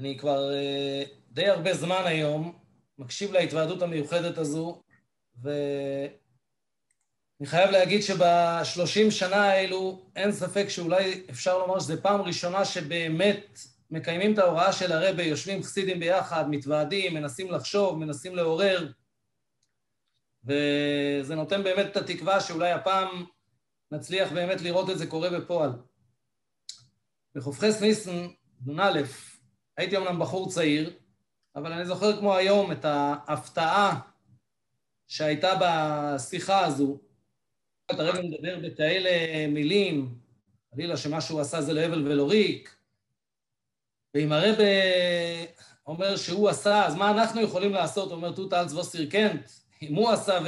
אני כבר אה, די הרבה זמן היום מקשיב להתוועדות המיוחדת הזו, ואני חייב להגיד שבשלושים שנה האלו אין ספק שאולי אפשר לומר שזו פעם ראשונה שבאמת מקיימים את ההוראה של הרבה, יושבים חסידים ביחד, מתוועדים, מנסים לחשוב, מנסים לעורר, וזה נותן באמת את התקווה שאולי הפעם נצליח באמת לראות את זה קורה בפועל. בחופכס ניסן, נ"א, הייתי אמנם בחור צעיר, אבל אני זוכר כמו היום את ההפתעה שהייתה בשיחה הזו. אתה רגע מדבר בכאלה מילים, חלילה שמה שהוא עשה זה לא הבל ולא ריק, ואם הרב אומר שהוא עשה, אז מה אנחנו יכולים לעשות? אומר, תות אלץ ווסירקנט, אם הוא עשה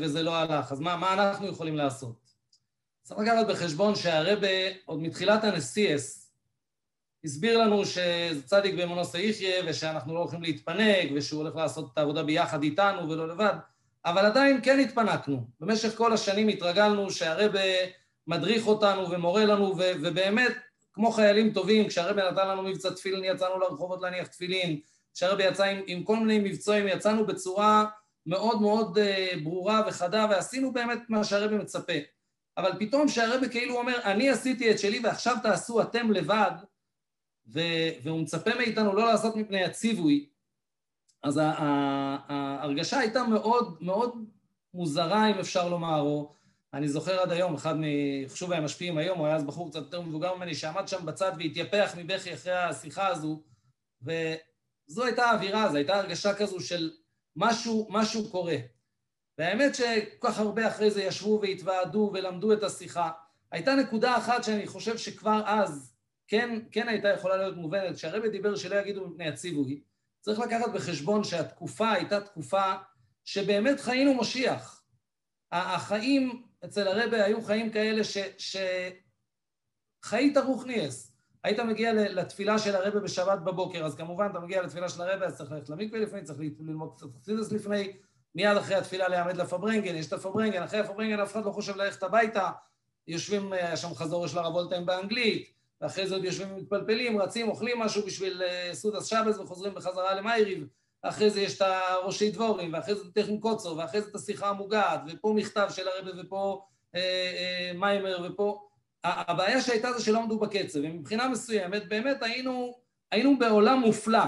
וזה לא הלך, אז מה, מה אנחנו יכולים לעשות? צריך לקחת בחשבון שהרבה עוד מתחילת הנסיאס הסביר לנו שזה צדיק באמונו סעיחיה ושאנחנו לא הולכים להתפנק ושהוא הולך לעשות את העבודה ביחד איתנו ולא לבד, אבל עדיין כן התפנקנו. במשך כל השנים התרגלנו שהרבה מדריך אותנו ומורה לנו ו- ובאמת כמו חיילים טובים, כשהרבה נתן לנו מבצע תפילין יצאנו לרחובות להניח תפילין, כשהרבה יצא עם, עם כל מיני מבצעים יצאנו בצורה מאוד מאוד uh, ברורה וחדה ועשינו באמת מה שהרבה מצפה. אבל פתאום שהרבה כאילו אומר, אני עשיתי את שלי ועכשיו תעשו אתם לבד, והוא מצפה מאיתנו לא לעשות מפני הציווי, אז ההרגשה הייתה מאוד מאוד מוזרה, אם אפשר לומר, או אני זוכר עד היום, אחד מחשובי המשפיעים היום, הוא היה אז בחור קצת יותר מבוגר ממני, שעמד שם בצד והתייפח מבכי אחרי השיחה הזו, וזו הייתה האווירה, זו הייתה הרגשה כזו של משהו, משהו קורה. והאמת שכל כך הרבה אחרי זה ישבו והתוועדו ולמדו את השיחה. הייתה נקודה אחת שאני חושב שכבר אז כן, כן הייתה יכולה להיות מובנת, כשהרבא דיבר שלא יגידו מפני הציווי, צריך לקחת בחשבון שהתקופה הייתה תקופה שבאמת חיינו משיח. החיים אצל הרבה היו חיים כאלה ש... ש... חיית רוחניאס. היית מגיע לתפילה של הרבה בשבת בבוקר, אז כמובן אתה מגיע לתפילה של הרבה, אז צריך ללכת למקווה לפני, צריך ללמוד קצת חסידס לפני, מיד אחרי התפילה להעמד לפברנגן, יש את הפברנגן, אחרי הפברנגן אף אחד לא חושב ללכת הביתה, יושבים, היה שם חזור של הרב וולטהיים באנגלית, ואחרי זה עוד יושבים ומתפלפלים, רצים, אוכלים משהו בשביל אה, סעודת שבס וחוזרים בחזרה למייריב, אחרי זה יש את הראשי דבורים, ואחרי זה טכן קוצו, ואחרי זה את השיחה המוגעת, ופה מכתב של הרבה ופה אה, אה, מיימר ופה... הבעיה שהייתה זה שלא עמדו בקצב, ומבחינה מסוימת באמת היינו, היינו בעולם מופלא.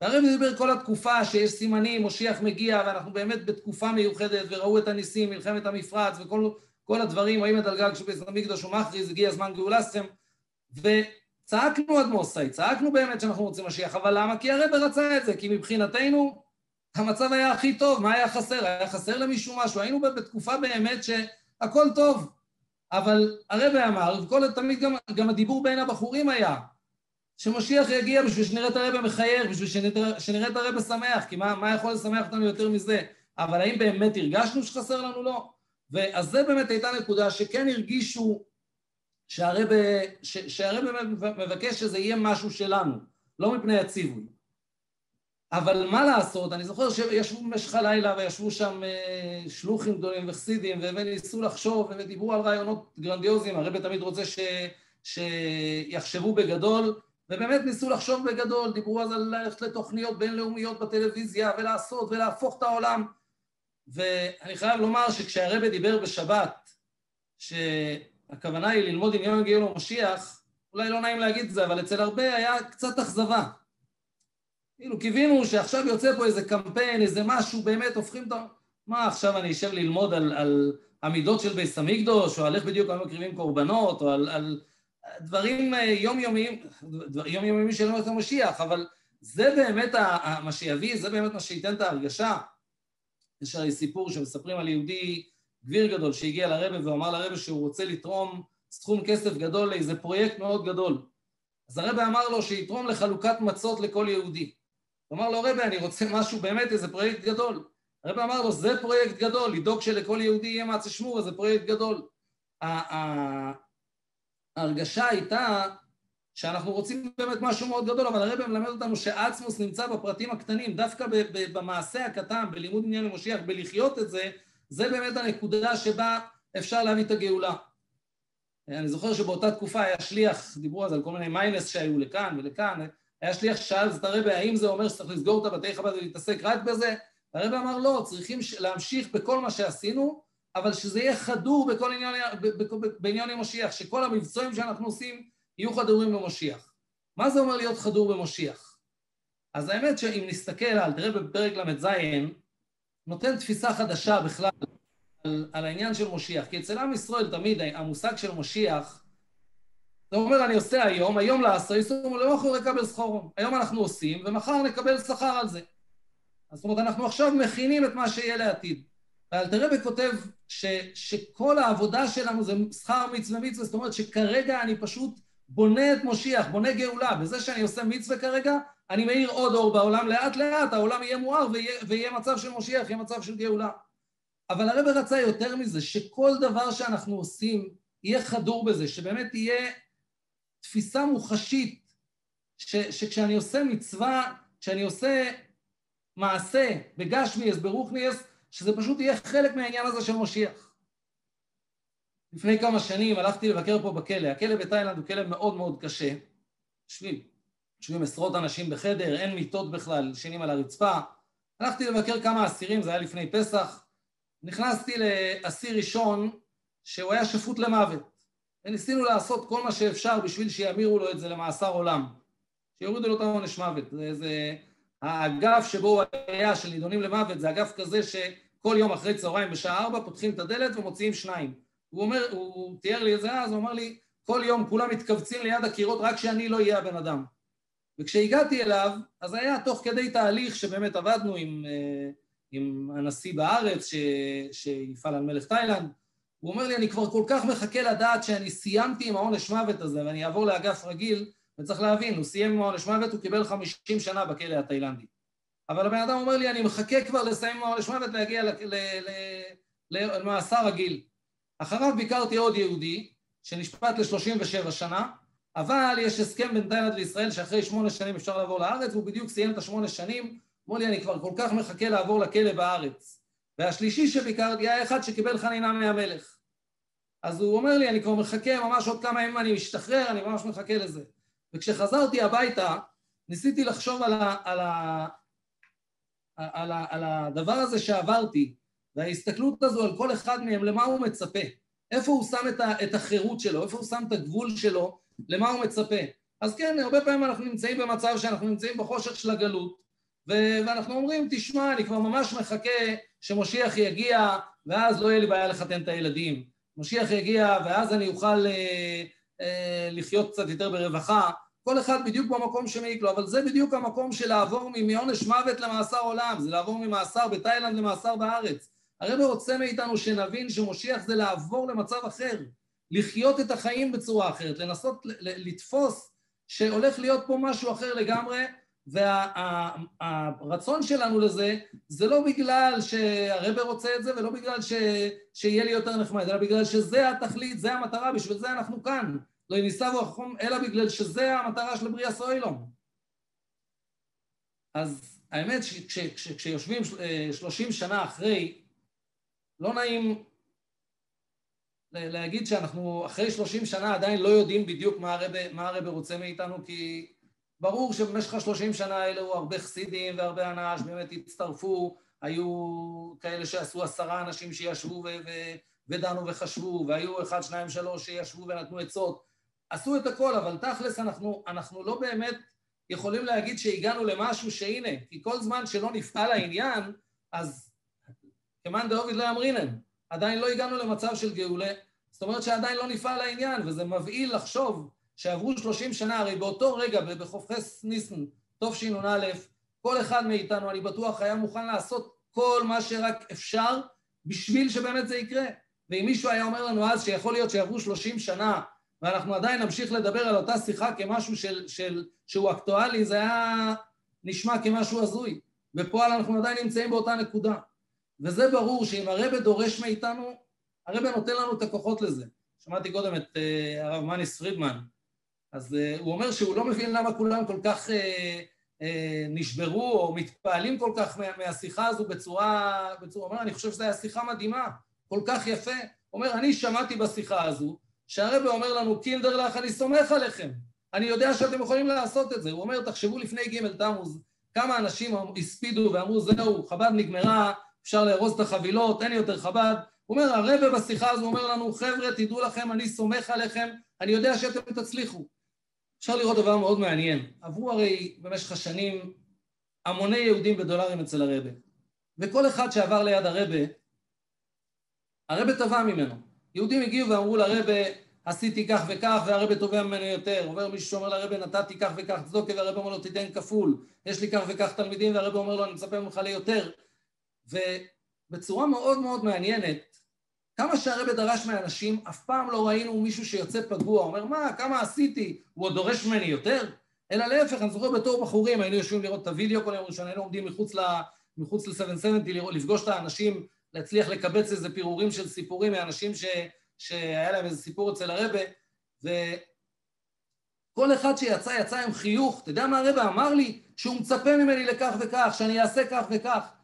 והרבי דיבר כל התקופה שיש סימנים, מושיח מגיע, ואנחנו באמת בתקופה מיוחדת, וראו את הניסים, מלחמת המפרץ, וכל הדברים, את הגג שבית המקדוש הוא מכריז, הגיע זמן גאולסכם, וצעקנו עד מוסאי, צעקנו באמת שאנחנו רוצים משיח, אבל למה? כי הרב רצה את זה, כי מבחינתנו המצב היה הכי טוב, מה היה חסר? היה חסר למישהו משהו, היינו בתקופה באמת שהכל טוב, אבל הרב אמר, וכל, תמיד גם, גם הדיבור בין הבחורים היה, שמשיח יגיע בשביל שנראה את הרב מחייך, בשביל שנראה, שנראה את הרב שמח, כי מה, מה יכול לשמח אותנו יותר מזה? אבל האם באמת הרגשנו שחסר לנו? לא. ואז זה באמת הייתה נקודה שכן הרגישו שהרב, שהרב מבקש שזה יהיה משהו שלנו, לא מפני הציווי. אבל מה לעשות, אני זוכר שישבו במשך הלילה וישבו שם אה, שלוחים גדולים וחסידים וניסו לחשוב ודיברו על רעיונות גרנדיוזיים, הרב תמיד רוצה ש, שיחשבו בגדול ובאמת ניסו לחשוב בגדול, דיברו אז על ללכת לתוכניות בינלאומיות בטלוויזיה ולעשות ולהפוך את העולם. ואני חייב לומר שכשהרבא דיבר בשבת שהכוונה היא ללמוד עניין הגיון ומשיח, אולי לא נעים להגיד את זה, אבל אצל הרבה היה קצת אכזבה. כאילו קיווינו שעכשיו יוצא פה איזה קמפיין, איזה משהו, באמת הופכים את ה... מה עכשיו אני אשב ללמוד על, על המידות של ביס המקדוש, או על איך בדיוק היו מקריבים קורבנות, או על, על דברים אה, יומיומיים, יומיומיים של מלכת המשיח, אבל זה באמת מה שיביא, זה באמת מה שייתן את ההרגשה. יש הרי סיפור שמספרים על יהודי גביר גדול שהגיע לרבה והוא אמר לרבה שהוא רוצה לתרום סכום כסף גדול לאיזה פרויקט מאוד גדול. אז הרבה אמר לו שיתרום לחלוקת מצות לכל יהודי. הוא אמר לו, רבה, אני רוצה משהו, באמת איזה פרויקט גדול. הרבה אמר לו, זה פרויקט גדול, לדאוג שלכל יהודי יהיה מעצה שמור, זה פרויקט גדול. ההרגשה הייתה שאנחנו רוצים באמת משהו מאוד גדול, אבל הרבה מלמד אותנו שעצמוס נמצא בפרטים הקטנים, דווקא במעשה הקטן, בלימוד עניין למשיח, בלחיות את זה, זה באמת הנקודה שבה אפשר להביא את הגאולה. אני זוכר שבאותה תקופה היה שליח, דיברו אז על כל מיני מיינס שהיו לכאן ולכאן, היה שליח שאל את הרבי, האם זה אומר שצריך לסגור את הבתי חב"ד ולהתעסק רק בזה? הרבי אמר לא, צריכים להמשיך בכל מה שעשינו, אבל שזה יהיה חדור בכל עניין, בעניין המשיח, שכל המבצעים שאנחנו עושים יהיו חדורים במשיח. מה זה אומר להיות חדור במשיח? אז האמת שאם נסתכל על, תראה בפרק ל"ז, נותן תפיסה חדשה בכלל על, על העניין של משיח. כי אצל עם ישראל תמיד המושג של משיח, זה אומר אני עושה היום, היום לעשו, יסור למחר לקבל סחורום. היום אנחנו עושים, ומחר נקבל שכר על זה. זאת אומרת, אנחנו עכשיו מכינים את מה שיהיה לעתיד. ואלתרבה כותב ש, שכל העבודה שלנו זה שכר מצווה מצווה, זאת אומרת שכרגע אני פשוט בונה את משיח, בונה גאולה. בזה שאני עושה מצווה כרגע, אני מאיר עוד אור בעולם, לאט לאט העולם יהיה מואר ויהיה, ויהיה מצב של משיח, יהיה מצב של גאולה. אבל הרב רצה יותר מזה, שכל דבר שאנחנו עושים יהיה חדור בזה, שבאמת תהיה תפיסה מוחשית, ש, שכשאני עושה מצווה, כשאני עושה מעשה בגשמיאס, ברוכניאס, שזה פשוט יהיה חלק מהעניין הזה של משיח. לפני כמה שנים הלכתי לבקר פה בכלא, הכלא בתאילנד הוא כלא מאוד מאוד קשה, יושבים, יושבים עשרות אנשים בחדר, אין מיטות בכלל, ישנים על הרצפה, הלכתי לבקר כמה אסירים, זה היה לפני פסח, נכנסתי לאסיר ראשון שהוא היה שפוט למוות, וניסינו לעשות כל מה שאפשר בשביל שימירו לו את זה למאסר עולם, שיורידו לו את העונש מוות, זה, זה האגף שבו הוא היה של נידונים למוות זה אגף כזה שכל יום אחרי צהריים בשעה ארבע פותחים את הדלת ומוציאים שניים. הוא אומר, הוא תיאר לי את זה אז, הוא אמר לי, כל יום כולם מתכווצים ליד הקירות רק שאני לא אהיה הבן אדם. וכשהגעתי אליו, אז היה תוך כדי תהליך שבאמת עבדנו עם, אה, עם הנשיא בארץ ש, שיפעל על מלך תאילנד, הוא אומר לי, אני כבר כל כך מחכה לדעת שאני סיימתי עם העונש מוות הזה ואני אעבור לאגף רגיל, וצריך להבין, הוא סיים עם העונש מוות, הוא קיבל 50 שנה בכלא התאילנדי. אבל הבן אדם אומר לי, אני מחכה כבר לסיים עם העונש מוות להגיע למאסר רגיל. אחריו ביקרתי עוד יהודי, שנשפט ל-37 שנה, אבל יש הסכם בין תאילנד לישראל שאחרי שמונה שנים אפשר לעבור לארץ, והוא בדיוק סיים את השמונה שנים, אמרו לי, אני כבר כל כך מחכה לעבור לכלא בארץ. והשלישי שביקרתי היה אחד שקיבל חנינה מהמלך. אז הוא אומר לי, אני כבר מחכה, ממש עוד כמה ימים אני משתחרר, אני ממש מחכה לזה. וכשחזרתי הביתה, ניסיתי לחשוב על, ה, על, ה, על, ה, על הדבר הזה שעברתי, וההסתכלות הזו על כל אחד מהם, למה הוא מצפה? איפה הוא שם את, ה, את החירות שלו? איפה הוא שם את הגבול שלו? למה הוא מצפה? אז כן, הרבה פעמים אנחנו נמצאים במצב שאנחנו נמצאים בחושך של הגלות, ואנחנו אומרים, תשמע, אני כבר ממש מחכה שמשיח יגיע, ואז לא יהיה לי בעיה לחתן את הילדים. משיח יגיע, ואז אני אוכל אה, אה, לחיות קצת יותר ברווחה. כל אחד בדיוק במקום שמעיק לו, אבל זה בדיוק המקום של לעבור מעונש מוות למאסר עולם, זה לעבור ממאסר בתאילנד למאסר בארץ. הרב רוצה מאיתנו שנבין שמושיח זה לעבור למצב אחר, לחיות את החיים בצורה אחרת, לנסות לתפוס שהולך להיות פה משהו אחר לגמרי, והרצון וה, שלנו לזה, זה לא בגלל שהרבר רוצה את זה ולא בגלל ש, שיהיה לי יותר נחמד, אלא בגלל שזה התכלית, זה המטרה, בשביל זה אנחנו כאן. לא ניסבו החום, אלא בגלל שזה המטרה של בריאה סוילום. אז האמת שכשיושבים שלושים שנה אחרי, לא נעים להגיד שאנחנו אחרי שלושים שנה עדיין לא יודעים בדיוק מה הרב רוצה מאיתנו, כי ברור שבמשך השלושים שנה האלו הרבה חסידים והרבה הנאה שבאמת הצטרפו, היו כאלה שעשו עשרה אנשים שישבו ו- ו- ודנו וחשבו, והיו אחד, שניים, שלוש שישבו ונתנו עצות. עשו את הכל, אבל תכלס אנחנו, אנחנו לא באמת יכולים להגיד שהגענו למשהו שהנה, כי כל זמן שלא נפעל העניין, אז כמאן דאוביד לא ימרינן, עדיין לא הגענו למצב של גאולה, זאת אומרת שעדיין לא נפעל העניין, וזה מבהיל לחשוב שעברו שלושים שנה, הרי באותו רגע, בחופכס ניסן, תשנ"א, כל אחד מאיתנו, אני בטוח, היה מוכן לעשות כל מה שרק אפשר בשביל שבאמת זה יקרה. ואם מישהו היה אומר לנו אז שיכול להיות שיעברו שלושים שנה ואנחנו עדיין נמשיך לדבר על אותה שיחה כמשהו של, של, שהוא אקטואלי, זה היה נשמע כמשהו הזוי. בפועל אנחנו עדיין נמצאים באותה נקודה. וזה ברור שאם הרבה דורש מאיתנו, הרבה נותן לנו את הכוחות לזה. שמעתי קודם את uh, הרב מניס פרידמן, אז uh, הוא אומר שהוא לא מבין למה כולם כל כך uh, uh, נשברו או מתפעלים כל כך מה, מהשיחה הזו בצורה, בצורה, הוא אומר, אני חושב שזו הייתה שיחה מדהימה, כל כך יפה. הוא אומר, אני שמעתי בשיחה הזו, שהרבא אומר לנו, קינדר לך, אני סומך עליכם. אני יודע שאתם יכולים לעשות את זה. הוא אומר, תחשבו לפני ג' תמוז, כמה אנשים הספידו ואמרו, זהו, חב"ד נגמרה, אפשר לארוז את החבילות, אין יותר חב"ד. הוא אומר, הרבה בשיחה הזו אומר לנו, חבר'ה, תדעו לכם, אני סומך עליכם, אני יודע שאתם תצליחו. אפשר לראות דבר מאוד מעניין. עברו הרי במשך השנים המוני יהודים בדולרים אצל הרבה, וכל אחד שעבר ליד הרבה, הרבה תבע ממנו. יהודים הגיעו ואמרו לרבה, עשיתי כך וכך, והרבה תובע ממנו יותר. עובר מישהו שאומר לרבה, נתתי כך וכך צדוקה, והרבה אומר לו, תיתן כפול. יש לי כך וכך תלמידים, והרבה אומר לו, אני מצפה ממך ליותר. ובצורה מאוד מאוד מעניינת, כמה שהרבה דרש מאנשים, אף פעם לא ראינו מישהו שיוצא פגוע, אומר, מה, כמה עשיתי? הוא עוד דורש ממני יותר? אלא להפך, אני זוכר בתור בחורים, היינו יושבים לראות את הוידאו כל יום ראשון, היינו עומדים מחוץ ל... מחוץ ל-770, לפגוש את האנשים, להצליח לקבץ איזה פירורים של סיפורים מאנשים ש... שהיה להם איזה סיפור אצל הרבה, וכל אחד שיצא, יצא עם חיוך. אתה יודע מה הרבה אמר לי? שהוא מצפה ממני לכך וכך, שאני אעשה כך וכך.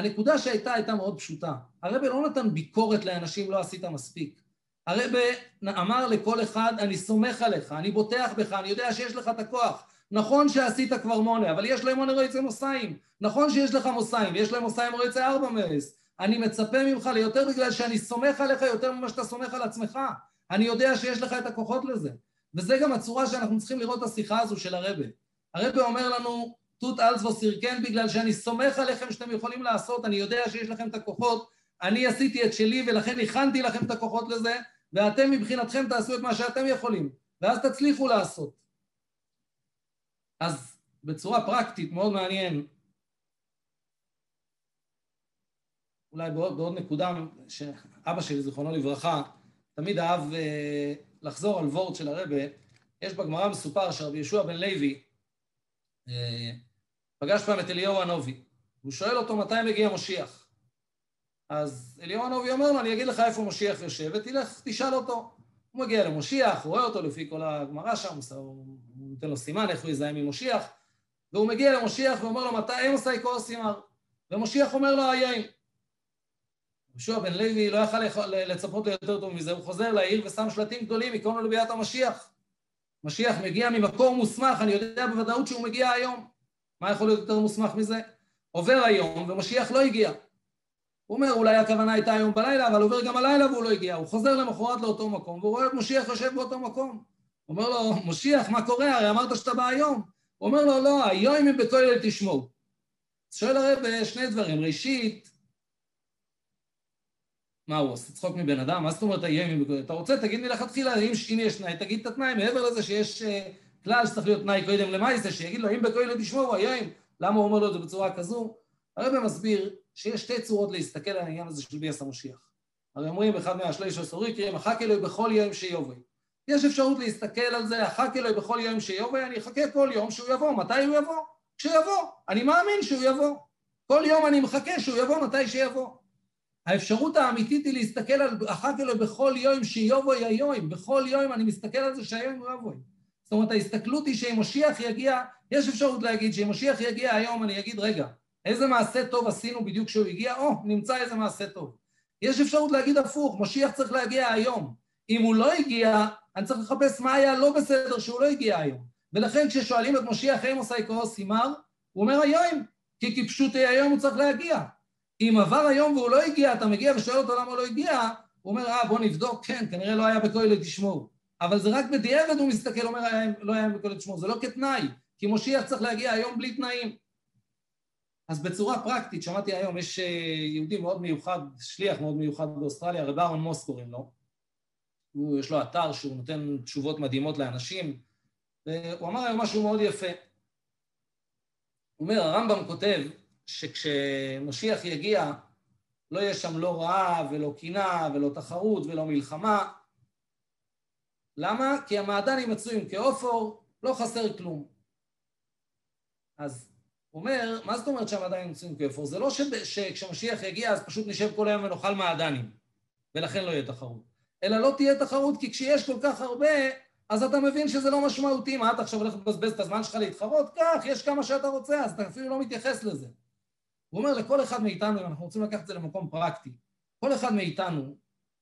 הנקודה שהייתה הייתה מאוד פשוטה. הרבה לא נתן ביקורת לאנשים, לא עשית מספיק. הרבה אמר לכל אחד, אני סומך עליך, אני בוטח בך, אני יודע שיש לך את הכוח. נכון שעשית כבר מונה, אבל יש להם מונה רועצי מוסיים. נכון שיש לך מוסיים, ויש להם מוסיים רועצי ארבע מאס. אני מצפה ממך ליותר בגלל שאני סומך עליך יותר ממה שאתה סומך על עצמך. אני יודע שיש לך את הכוחות לזה. וזה גם הצורה שאנחנו צריכים לראות את השיחה הזו של הרבה. הרבה אומר לנו, תות אלצבו סירקן בגלל שאני סומך עליכם שאתם יכולים לעשות, אני יודע שיש לכם את הכוחות, אני עשיתי את שלי ולכן הכנתי לכם את הכוחות לזה, ואתם מבחינתכם תעשו את מה שאתם יכולים, ואז תצליחו לעשות. אז בצורה פרקטית, מאוד מעניין, אולי בעוד, בעוד נקודה, שאבא שלי, זיכרונו לברכה, תמיד אהב אה, לחזור על וורד של הרבה, יש בגמרא מסופר שרבי יהושע בן לוי אה, פגש פעם את אליהו הנובי, והוא שואל אותו מתי מגיע משיח. אז אליהו הנובי אומר לו, אני אגיד לך איפה משיח יושב, ותלך, תשאל אותו. הוא מגיע למשיח, הוא רואה אותו לפי כל הגמרא שם, הוא נותן לו סימן איך הוא יזהה ממשיח, והוא מגיע למשיח ואומר לו, מתי יקור סימר? ומשיח אומר לו, היין. יהושע בן לוי לא יכל לצפות לו יותר טוב מזה, הוא חוזר לעיר ושם שלטים גדולים, יקראו לו לביאת המשיח. משיח מגיע ממקור מוסמך, אני יודע בוודאות שהוא מגיע היום. מה יכול להיות יותר מוסמך מזה? עובר היום ומשיח לא הגיע. הוא אומר, אולי הכוונה הייתה היום בלילה, אבל עובר גם הלילה והוא לא הגיע. הוא חוזר למחרת לאותו מקום, והוא רואה את משיח יושב באותו מקום. הוא אומר לו, משיח, מה קורה? הרי אמרת שאתה בא היום. הוא אומר לו, לא, היום אם בכולל תשמעו. שואל הרב שני דברים. ראשית, מה הוא עושה? צחוק מבן אדם? מה זאת אומרת האיים? אתה רוצה, תגיד מלכתחילה, אם, אם יש תנאי, תגיד את התנאי, מעבר לזה שיש uh, כלל שצריך להיות תנאי קודם למעשה, שיגיד לו, אם בכהן תשמעו, האיים, למה הוא אומר לו את זה בצורה כזו? הרב מסביר שיש שתי צורות להסתכל על העניין הזה של ביאס המשיח. הרי אומרים, אחד מהשליש הסורי, קריאים, אחק אלוהי בכל יום שיובי. יש אפשרות להסתכל על זה, אחק אלוהי בכל יום שיובי, אני אחכה כל יום שהוא יבוא. מתי הוא יבוא? כשיבוא. אני מאמין שהוא יבוא. כל יום אני מחכה שהוא יבוא מתי שיבוא. האפשרות האמיתית היא להסתכל על אחר אלוהי בכל יום שיובוי היום, בכל יום אני מסתכל על זה שהיום הוא יבוי. זאת אומרת, ההסתכלות היא שאם משיח יגיע, יש אפשרות להגיד שאם משיח יגיע היום, אני אגיד, רגע, איזה מעשה טוב עשינו בדיוק כשהוא הגיע? או, נמצא איזה מעשה טוב. יש אפשרות להגיד הפוך, משיח צריך להגיע היום. אם הוא לא הגיע, אני צריך לחפש מה היה לא בסדר שהוא לא הגיע היום. ולכן כששואלים את משיח האם עושה יקרו סימר, הוא אומר היום, כי כפשוטי היום הוא צריך להגיע. אם עבר היום והוא לא הגיע, אתה מגיע ושואל אותו למה הוא לא הגיע, הוא אומר, אה, בוא נבדוק, כן, כנראה לא היה בכולל תשמור. אבל זה רק בדיעבד הוא מסתכל, אומר, לא היה בכולל תשמור, זה לא כתנאי, כי משיח צריך להגיע היום בלי תנאים. אז בצורה פרקטית, שמעתי היום, יש אה, יהודי מאוד מיוחד, שליח מאוד מיוחד באוסטרליה, רב אהרון מוס קוראים לו. הוא, יש לו אתר שהוא נותן תשובות מדהימות לאנשים, והוא אמר היום משהו מאוד יפה. הוא אומר, הרמב"ם כותב שכשמשיח יגיע, לא יהיה שם לא רעב ולא קנאה ולא תחרות ולא מלחמה. למה? כי המעדנים מצויים כאופור, לא חסר כלום. אז הוא אומר, מה זאת אומרת שהמעדנים מצויים כאופור? זה לא שכשמשיח יגיע אז פשוט נשב כל היום ונאכל מעדנים, ולכן לא יהיה תחרות. אלא לא תהיה תחרות, כי כשיש כל כך הרבה, אז אתה מבין שזה לא משמעותי. מה אתה עכשיו הולך לבזבז את הזמן שלך להתחרות? קח, יש כמה שאתה רוצה, אז אתה אפילו לא מתייחס לזה. הוא אומר לכל אחד מאיתנו, אם אנחנו רוצים לקחת את זה למקום פרקטי, כל אחד מאיתנו,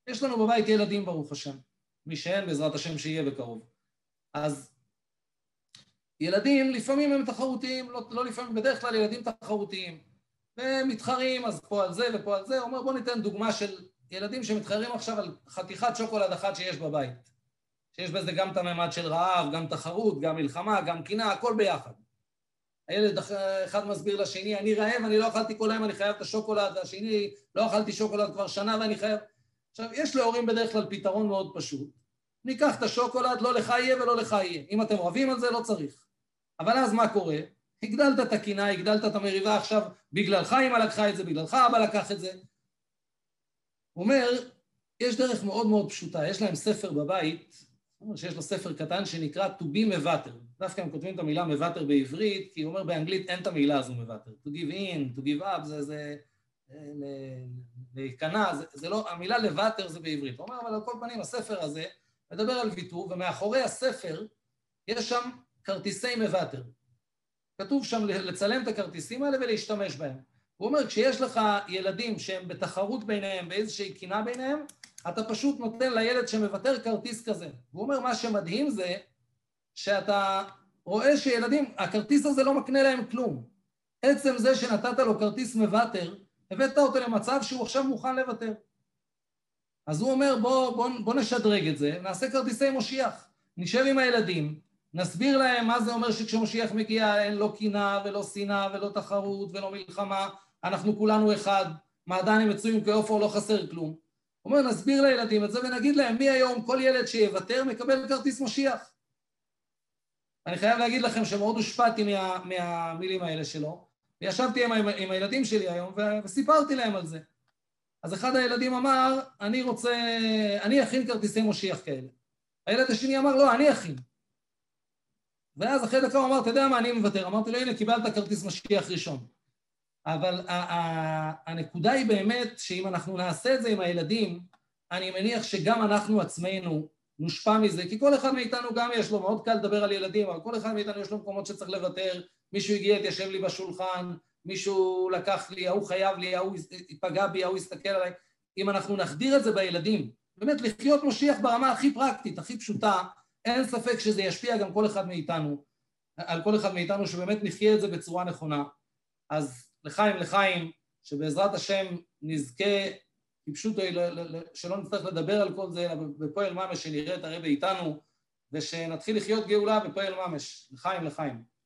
יש לנו בבית ילדים ברוך השם, מי שאין בעזרת השם שיהיה בקרוב. אז ילדים לפעמים הם תחרותיים, לא, לא לפעמים, בדרך כלל ילדים תחרותיים. ומתחרים, אז פה על זה ופה על זה. הוא אומר, בוא ניתן דוגמה של ילדים שמתחרים עכשיו על חתיכת שוקולד אחת שיש בבית. שיש בזה גם את הממד של רעב, גם תחרות, גם מלחמה, גם קנאה, הכל ביחד. הילד אחד מסביר לשני, אני רעב, אני לא אכלתי כל היום, אני חייב את השוקולד, והשני, לא אכלתי שוקולד כבר שנה ואני חייב... עכשיו, יש להורים בדרך כלל פתרון מאוד פשוט. ניקח את השוקולד, לא לך יהיה ולא לך יהיה. אם אתם רבים על זה, לא צריך. אבל אז מה קורה? הגדלת את הקנאה, הגדלת את המריבה עכשיו, בגללך אמא לקחה את זה, בגללך אבא לקח את זה. הוא אומר, יש דרך מאוד מאוד פשוטה, יש להם ספר בבית, שיש לו ספר קטן שנקרא To be מוותר. דווקא הם כותבים את המילה מוותר בעברית, כי הוא אומר באנגלית אין את המילה הזו מוותר. To give in, to give up, זה, זה להיכנע, זה, זה לא, המילה לוותר זה בעברית. הוא אומר, אבל על כל פנים הספר הזה מדבר על ויתור, ומאחורי הספר יש שם כרטיסי מוותר. כתוב שם לצלם את הכרטיסים האלה ולהשתמש בהם. הוא אומר, כשיש לך ילדים שהם בתחרות ביניהם, באיזושהי קינה ביניהם, אתה פשוט נותן לילד שמוותר כרטיס כזה. הוא אומר, מה שמדהים זה שאתה רואה שילדים, הכרטיס הזה לא מקנה להם כלום. עצם זה שנתת לו כרטיס מוותר, הבאת אותו למצב שהוא עכשיו מוכן לוותר. אז הוא אומר, בוא, בוא, בוא נשדרג את זה, נעשה כרטיסי מושיח. נשב עם הילדים, נסביר להם מה זה אומר שכשמושיח מגיע אין לא קנאה ולא שנאה ולא תחרות ולא מלחמה, אנחנו כולנו אחד, מעדנים מצויים כעופר, לא חסר כלום. הוא אומר, נסביר לילדים את זה ונגיד להם, מהיום כל ילד שיוותר מקבל כרטיס מושיח. אני חייב להגיד לכם שמאוד הושפעתי מה, מהמילים האלה שלו, וישבתי עם, עם הילדים שלי היום וסיפרתי להם על זה. אז אחד הילדים אמר, אני רוצה, אני אכין כרטיסי מושיח כאלה. הילד השני אמר, לא, אני אכין. ואז אחרי דקה הוא אמר, אתה יודע מה, אני מוותר. אמרתי לו, הנה, קיבלת כרטיס משיח ראשון. אבל הנקודה היא באמת שאם אנחנו נעשה את זה עם הילדים, אני מניח שגם אנחנו עצמנו נושפע מזה, כי כל אחד מאיתנו גם יש לו, מאוד קל לדבר על ילדים, אבל כל אחד מאיתנו יש לו מקומות שצריך לוותר, מישהו הגיע, התיישב לי בשולחן, מישהו לקח לי, ההוא חייב לי, ההוא פגע בי, ההוא הסתכל עליי. אם אנחנו נחדיר את זה בילדים, באמת לחיות משיח ברמה הכי פרקטית, הכי פשוטה, אין ספק שזה ישפיע גם כל אחד מאיתנו, על כל אחד מאיתנו, שבאמת נחיה את זה בצורה נכונה. אז לחיים לחיים, שבעזרת השם נזכה, כפשוטו, שלא נצטרך לדבר על כל זה, אלא בפועל ממש שנראה את הרבה איתנו, ושנתחיל לחיות גאולה בפועל ממש, לחיים לחיים.